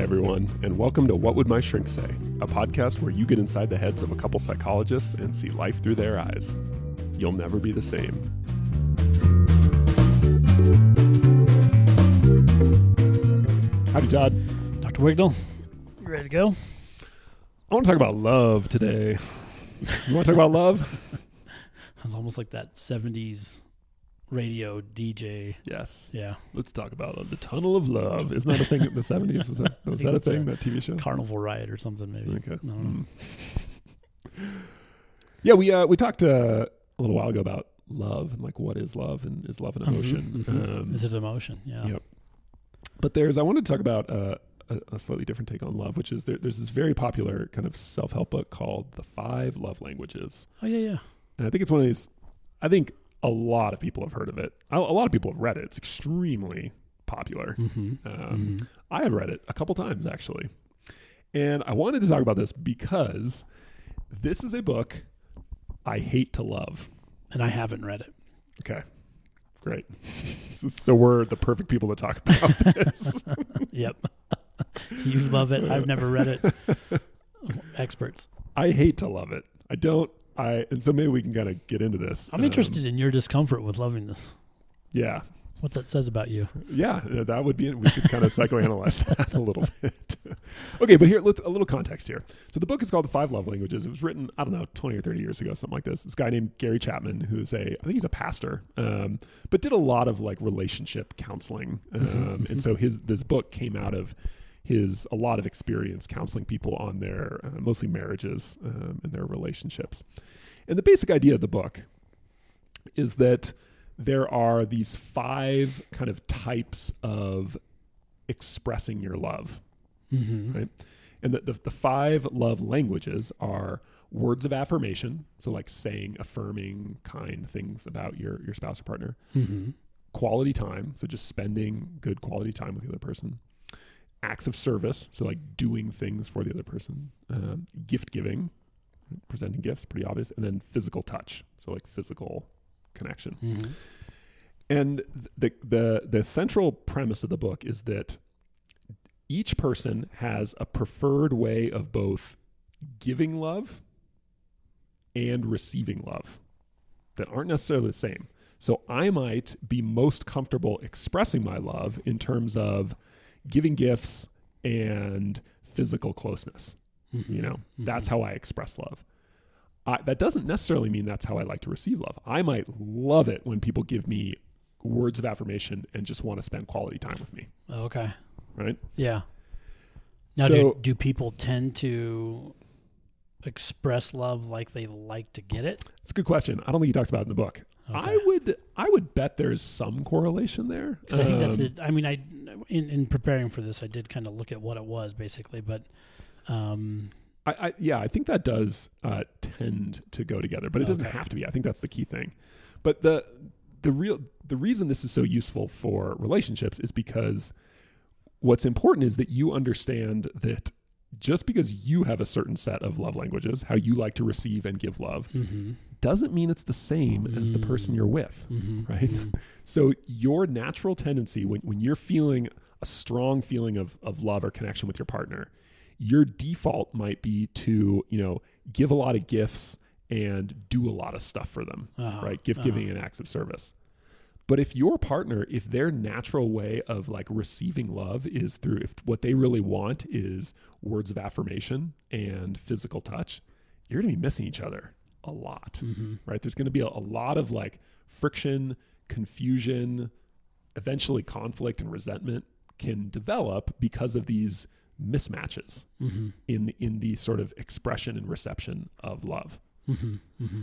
Hi, everyone, and welcome to What Would My Shrink Say, a podcast where you get inside the heads of a couple psychologists and see life through their eyes. You'll never be the same. Howdy, Todd. Dr. Wignall, you ready to go? I want to talk about love today. You want to talk about love? It was almost like that 70s radio DJ. Yes. Yeah. Let's talk about uh, the tunnel of love. Isn't that a thing in the 70s? Was that, was that a it's a thing, that TV show? Carnival Riot or something, maybe. Okay. I don't know. Mm. Yeah, we uh, we talked uh, a little while ago about love and like what is love and is love an emotion. Mhm, mhm. Um, Is it emotion? Yeah. Yep. But there's I wanted to talk about uh, a, a slightly different take on love, which is there, there's this very popular kind of self help book called The Five Love Languages, Oh, yeah, yeah. and I think it's one of these. I think a lot of people have heard of it. A, lot of people have read it. It's extremely popular. Mm-hmm. Um, I have read it a couple times actually. And I wanted to talk about this because this is a book I hate to love. And I haven't read it. Okay. Great. So we're the perfect people to talk about this. yep. you love it. I've never read it. Experts. I hate to love it. I don't I and so maybe we can kind of get into this. I'm Um, interested in your discomfort with loving this. Yeah. What that says about you. Yeah, that would be. We could kind of psychoanalyze that a little bit. okay, but here, a little context here. So the book is called The Five Love Languages. It was written, I don't know, twenty or thirty years ago, something like this. This guy named Gary Chapman, who's a, I think he's a pastor, um, but did a lot of like relationship counseling, um, and so his this book came out of his a lot of experience counseling people on their uh, mostly marriages um, and their relationships. And the basic idea of the book is that there are these five kind of types of expressing your love, Mm-hmm. right? And the, the, the five love languages are words of affirmation, so like saying affirming, kind things about your, your spouse or partner, Mm-hmm. quality time, so just spending good quality time with the other person, acts of service, so like doing things for the other person, um, gift giving, presenting gifts, pretty obvious, and then physical touch, so like physical connection. Mm-hmm. And the the the central premise of the book is that each person has a preferred way of both giving love and receiving love that aren't necessarily the same. So I might be most comfortable expressing my love in terms of giving gifts and physical closeness. Mm-hmm. You know, that's how I express love. I, that doesn't necessarily mean that's how I like to receive love. I might love it when people give me words of affirmation and just want to spend quality time with me, Okay. right? Yeah. Now, So- do, do people tend to express love like they like to get it? It's a good question. I don't think he talks about it in the book. I would I would bet there's some correlation there. Because I think that's Um, the. I mean, I in, in preparing for this, I did kind of look at what it was basically, but um, I, I yeah, I think that does uh, tend to go together, but it doesn't Okay. have to be. I think that's the key thing. But the the real the reason this is so useful for relationships is because what's important is that you understand that just because you have a certain set of love languages, how you like to receive and give love, mm-hmm, doesn't mean it's the same as the person Mm. you're with. mm-hmm, Right. So your natural tendency when, when you're feeling a strong feeling of, of love or connection with your partner, your default might be to, you know, give a lot of gifts and do a lot of stuff for them, Uh-huh, right? Gift uh-huh. giving and acts of service. But if your partner, if their natural way of like receiving love is through, if what they really want is words of affirmation and physical touch, you're going to be missing each other a lot Mm-hmm. right? There's going to be a, a lot of like friction, confusion, eventually conflict and resentment can develop because of these mismatches Mm-hmm. in in the sort of expression and reception of love. Mm-hmm. Mm-hmm.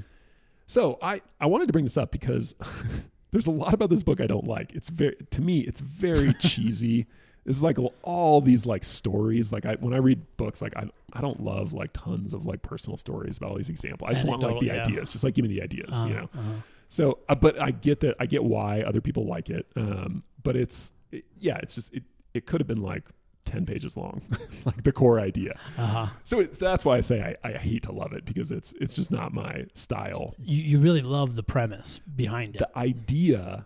So I I wanted to bring this up because there's a lot about this book I don't like. It's very to me it's very cheesy. It's like all these like stories. Like I when I read books, like I I don't love like tons of like personal stories about all these examples. I just want like the yeah. ideas. Just like give me the ideas. Uh, you know. uh-huh. So, uh, but I get that. I get why other people like it. Um, but it's it, yeah, it's just it. It could have been like ten pages long, like the core idea. Uh-huh. So it's, that's why I say I, I hate to love it because it's it's just not my style. You you really love the premise behind it. The idea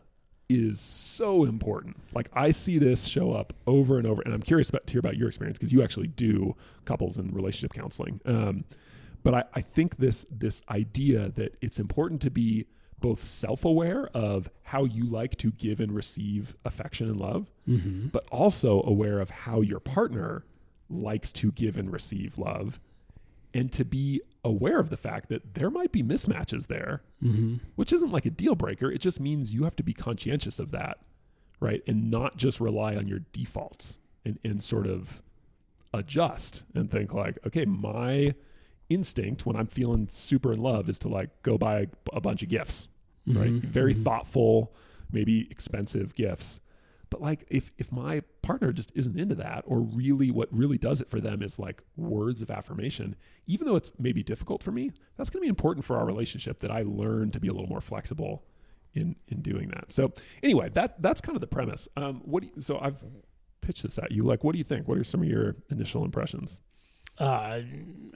is so important. Like I see this show up over and over, and I'm curious about, to hear about your experience because you actually do couples and relationship counseling. Um, but I, I think this this idea that it's important to be both self-aware of how you like to give and receive affection and love, Mm-hmm. but also aware of how your partner likes to give and receive love, and to be aware of the fact that there might be mismatches there Mm-hmm. which isn't like a deal breaker. It just means you have to be conscientious of that, right? And not just rely on your defaults and, and sort of adjust and think like, okay, my instinct when I'm feeling super in love is to like go buy a bunch of gifts, right? Mhm. Very Mhm. thoughtful, maybe expensive gifts. But like if if my partner just isn't into that or really what really does it for them is like words of affirmation, even though it's maybe difficult for me, that's going to be important for our relationship that I learn to be a little more flexible in in doing that. So anyway, that that's kind of the premise. Um what you, so I've pitched this at you. Like what do you think? What are some of your initial impressions? Uh,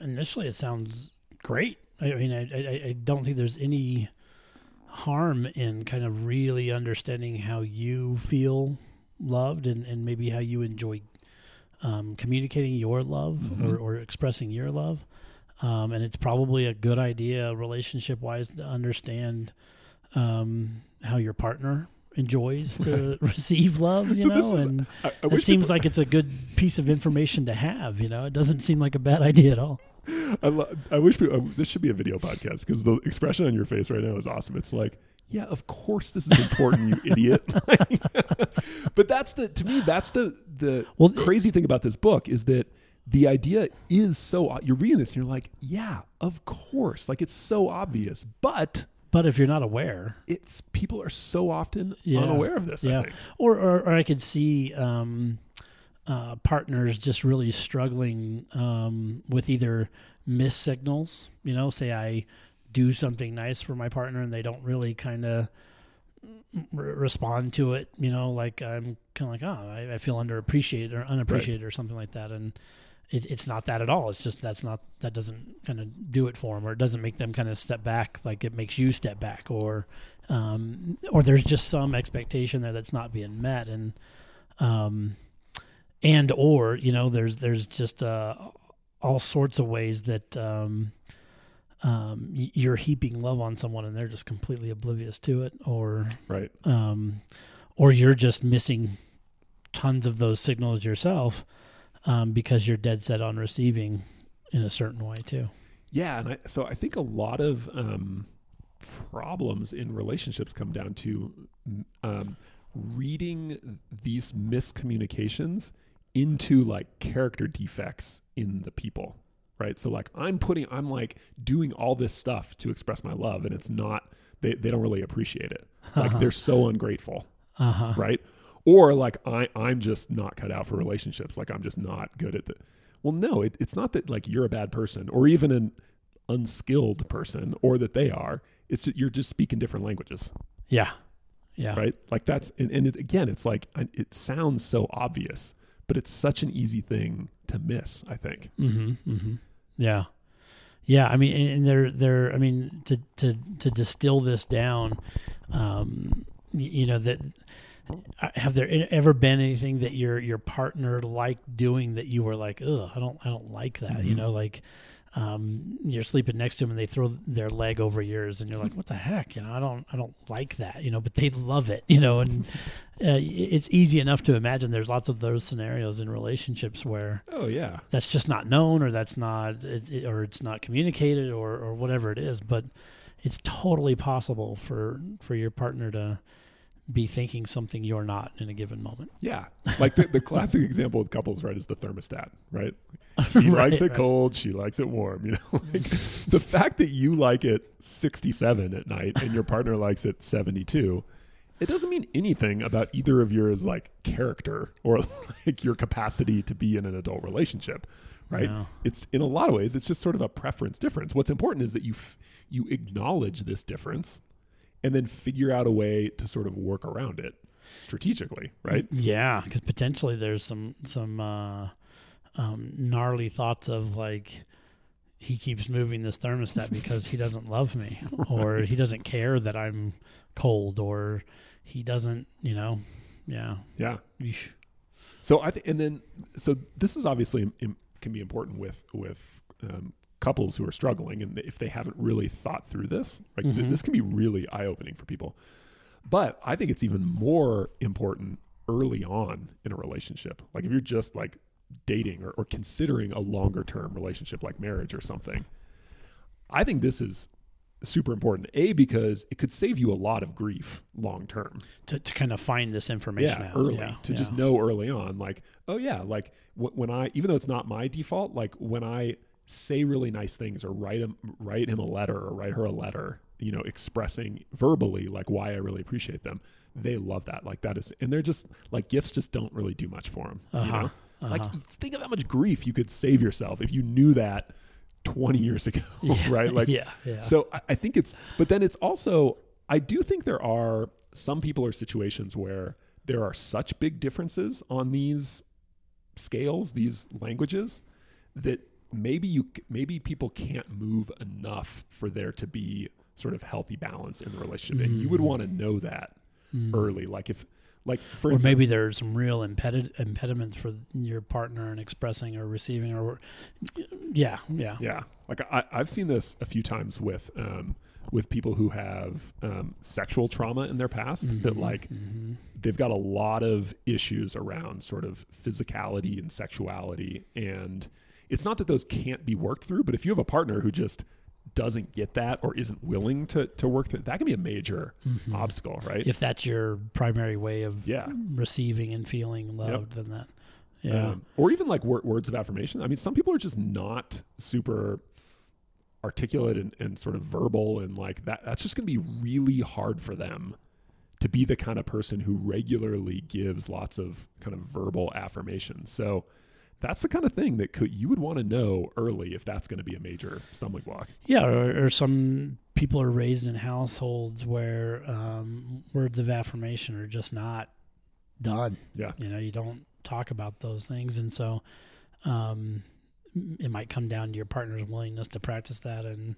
initially, it sounds great. I mean, I, I, I don't think there's any harm in kind of really understanding how you feel loved and, and maybe how you enjoy um, communicating your love Mhm. or, or expressing your love. Um, and it's probably a good idea, relationship wise, to understand um, how your partner enjoys to receive love, you So know, is- and I, I it seems like it's a good piece of information to have. You know, it doesn't seem like a bad idea at all. I, lo- I wish we, uh, this should be a video podcast because the expression on your face right now is awesome. It's like, yeah, of course this is important, you idiot. but that's the to me that's the the Well, crazy thing about this book is that the idea is so you're reading this and you're like, yeah, of course, like it's so obvious, but But if you're not aware, it's people are so often Yeah. unaware of this. Yeah. Or or, or I could see um, uh, partners just really struggling um, with either missed signals. You know, say I do something nice for my partner and they don't really kind of re- respond to it. You know, like I'm kind of like, oh, I, I feel underappreciated or unappreciated or something like that, and. It, it's not that at all. It's just that's not that doesn't kind of do it for them, or it doesn't make them kind of step back like it makes you step back, or um, or there's just some expectation there that's not being met, and um, and or you know there's there's just uh, all sorts of ways that um, um, you're heaping love on someone and they're just completely oblivious to it, or Right. um, or you're just missing tons of those signals yourself um, because you're dead set on receiving in a certain way too. Yeah, and I, so I think a lot of um, problems in relationships come down to um, reading these miscommunications into like character defects in the people, right? So like I'm putting, I'm like doing all this stuff to express my love, and it's not they they don't really appreciate it. Like Uh-huh. they're so ungrateful, Uh huh. right? Or like I I'm just not cut out for relationships. Like I'm just not good at the. Well, no, it, it's not that like you're a bad person or even an unskilled person or that they are. It's that you're just speaking different languages, Yeah. Yeah. right? Like that's and, and it, again, it's like it sounds so obvious, but it's such an easy thing to miss. I think. Mm-hmm. Mm-hmm. Yeah. Yeah. I mean, and, they're they're. I mean, to to to distill this down, um, you know that. uh, Have there ever been anything that your your partner liked doing that you were like, ugh, I don't I don't like that. You Mhm. know, like um, you're sleeping next to them and they throw their leg over yours, and you're like, what the heck? You know, I don't I don't like that. You know, but they love it. You know, and uh, it's easy enough to imagine. There's lots of those scenarios in relationships where Oh yeah, that's just not known or that's not it, it- or it's not communicated or or whatever it is but it's totally possible for for your partner to be thinking something you're not in a given moment yeah. Like the, the classic example with couples, right, is the thermostat, right? He Right, likes it right. cold. She likes it warm. You know, like the fact that you like it 67 at night and your partner likes it 72, it doesn't mean anything about either of yours like character or like your capacity to be in an adult relationship, right? No. It's in a lot of ways, it's just sort of a preference difference. What's important is that you f- you acknowledge this difference and then figure out a way to sort of work around it strategically, right? yeah because potentially there's some some uh um gnarly thoughts of like he keeps moving this thermostat because he doesn't love me or he doesn't care that i'm cold or he doesn't, you know, yeah. Yeah. So I think, and then so this is obviously im- can be important with with um, couples who are struggling, and if they haven't really thought through this, like th- mm-hmm. this can be really eye opening for people. But I think it's even more important early on in a relationship. Like if you're just like dating or, or considering a longer term relationship like marriage or something, I think this is super important. A because it could save you a lot of grief long term To to kind of find this information yeah, out. early yeah, to just know early on, like, oh yeah, like w- when I, even though it's not my default, like when I say really nice things or write him, write him a letter or write her a letter, you know, expressing verbally like why I really appreciate them. They love that. Like that is, and they're just like gifts just don't really do much for them. You Uh-huh, know, like uh-huh. think of how much grief you could save yourself if you knew that 20 years ago, Yeah, right? Like, yeah, yeah. so I, I think it's, but then it's also, I do think there are some people or situations where there are such big differences on these scales, these languages, that maybe you, maybe people can't move enough for there to be sort of healthy balance in the relationship, and you would Mm. want to know that early. Like if, like for or instance, maybe are some real impedi- impediments for your partner in expressing or receiving or yeah yeah Yeah, like I, I've seen this a few times with um, with people who have um, sexual trauma in their past that Mhm, like mhm. they've got a lot of issues around sort of physicality and sexuality, and it's not that those can't be worked through, but if you have a partner who just doesn't get that or isn't willing to to work through, that can be a major Mhm. obstacle, right? if that's your primary way of Yeah. receiving and feeling loved then that yeah Um, or even like wor- words of affirmation. I mean, some people are just not super articulate and, and sort of verbal, and like that. That's just going to be really hard for them to be the kind of person who regularly gives lots of kind of verbal affirmations. So that's the kind of thing that could you would want to know early if that's going to be a major stumbling block. Yeah, or, or some people are raised in households where um, words of affirmation are just not done. Yeah. You know, you don't talk about those things, and so um, it might come down to your partner's willingness to practice that and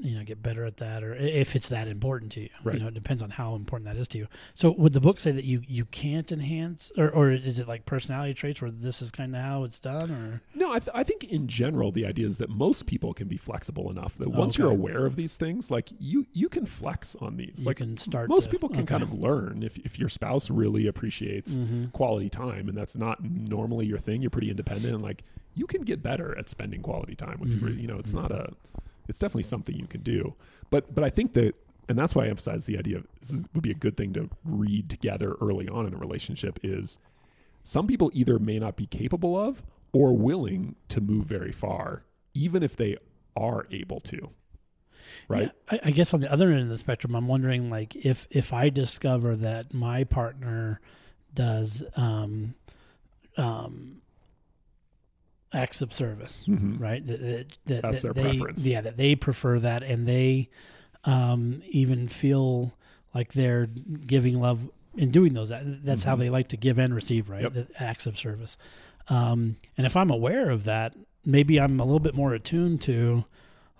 you know get better at that, or if it's that important to you. Right. You know, it depends on how important that is to you. So, would the book say that you you can't enhance, or or is it like personality traits where this is kind of how it's done, or No, I, th- I think in general the idea is that most people can be flexible enough that once you're aware of these things, like you you can flex on these. you like can start? most to- people can kind of learn if if your spouse really appreciates Mhm. quality time and that's not normally your thing. You're pretty independent. And like you can get better at spending quality time with your. Mhm. You know, it's not a. It's definitely something you can do. But but I think that. And that's why I emphasize the idea of this is, would be a good thing to read together early on in a relationship is some people either may not be capable of or willing to move very far, even if they are able to. Right? Yeah, I, I guess on the other end of the spectrum, I'm wondering like if if I discover that my partner does um, um, acts of service, Mhm. right? That, that, that, That's that their they, preference. Yeah, that they prefer that, and they um, even feel like they're giving love in doing those. That's how Mhm. they like to give and receive, right? Yep. The acts of service. Um, and if I'm aware of that, maybe I'm a little bit more attuned to,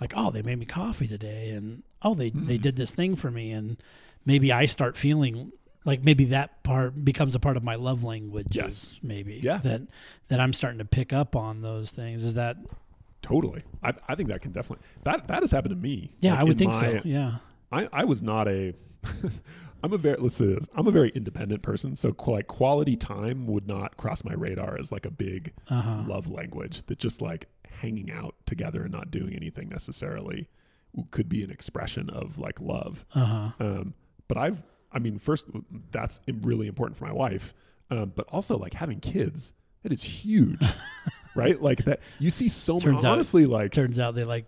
like, oh, they made me coffee today, and oh, they they Mm. did this thing for me, and maybe I start feeling like maybe that part becomes a part of my love language. Yes. maybe. Yeah. That that I'm starting to pick up on those things. Is that? Totally. I, I think that can definitely that that has happened to me. Yeah, Like, I would think my- so. Yeah. I, I was not a I'm a very let's say this. I'm a very independent person, so qu- like quality time would not cross my radar as like a big Uh huh. love language that just like hanging out together and not doing anything necessarily could be an expression of like love. Uh huh. Um, but I've, I mean, first, that's really important for my wife. Um, but also, like having kids, that is huge, right? Like that, you see so much. Turns out- Honestly, like, Turns out they like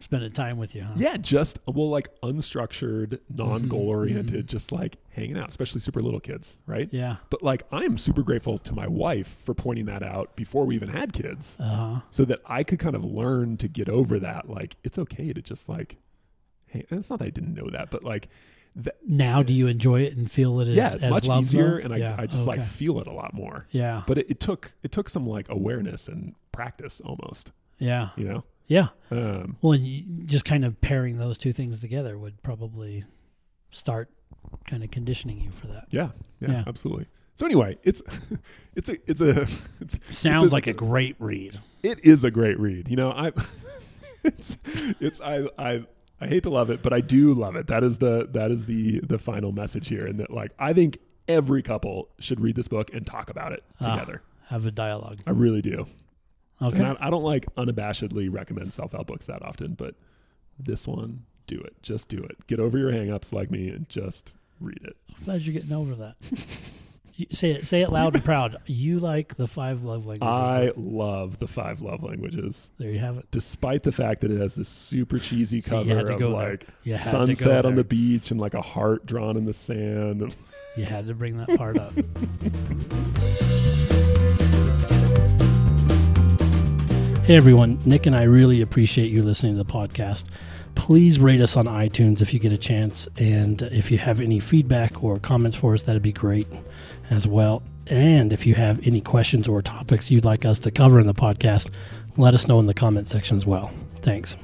spending time with you. Huh? yeah, just well, like unstructured, non-goal oriented, mhm. just like hanging out, especially super little kids, right? Yeah. But like, I am super grateful to my wife for pointing that out before we even had kids, Uh huh. so that I could kind of learn to get over that. Like, it's okay to just like, hey, and it's not that I didn't know that, but like, Now, do you enjoy it and feel it as, yeah, it's as much love, easier, though? and I, Yeah, I just like feel it a lot more. Yeah. But it, it took it took some like awareness and practice almost, Yeah. you know. Yeah. Um, Well, and you, just kind of pairing those two things together would probably start kind of conditioning you for that. Yeah, yeah, Yeah. absolutely. So anyway, it's it's a it's a it's, Sounds it's a- like a great read. it is a great read. You know, I it's it's I I I hate to love it, but I do love it. That is the that is the the final message here, and that like I think every couple should read this book and talk about it Ah. together. Have a dialogue. I really do. Okay. And I, I don't like unabashedly recommend self help books that often, but this one, do it. Just do it. Get over your hangups like me and just read it. Glad you're getting over that. Say it. Say it loud and proud. You like the five love languages. I love the five love languages, there you have it. despite the fact that it has this super cheesy So you had cover to of like You had to go sunset on the beach and like a heart drawn in the sand. You had to bring that part up. Hey everyone, Nick and I really appreciate you listening to the podcast. Please rate us on iTunes if you get a chance. And if you have any feedback or comments for us, that'd be great as well. And if you have any questions or topics you'd like us to cover in the podcast, let us know in the comment section as well. Thanks.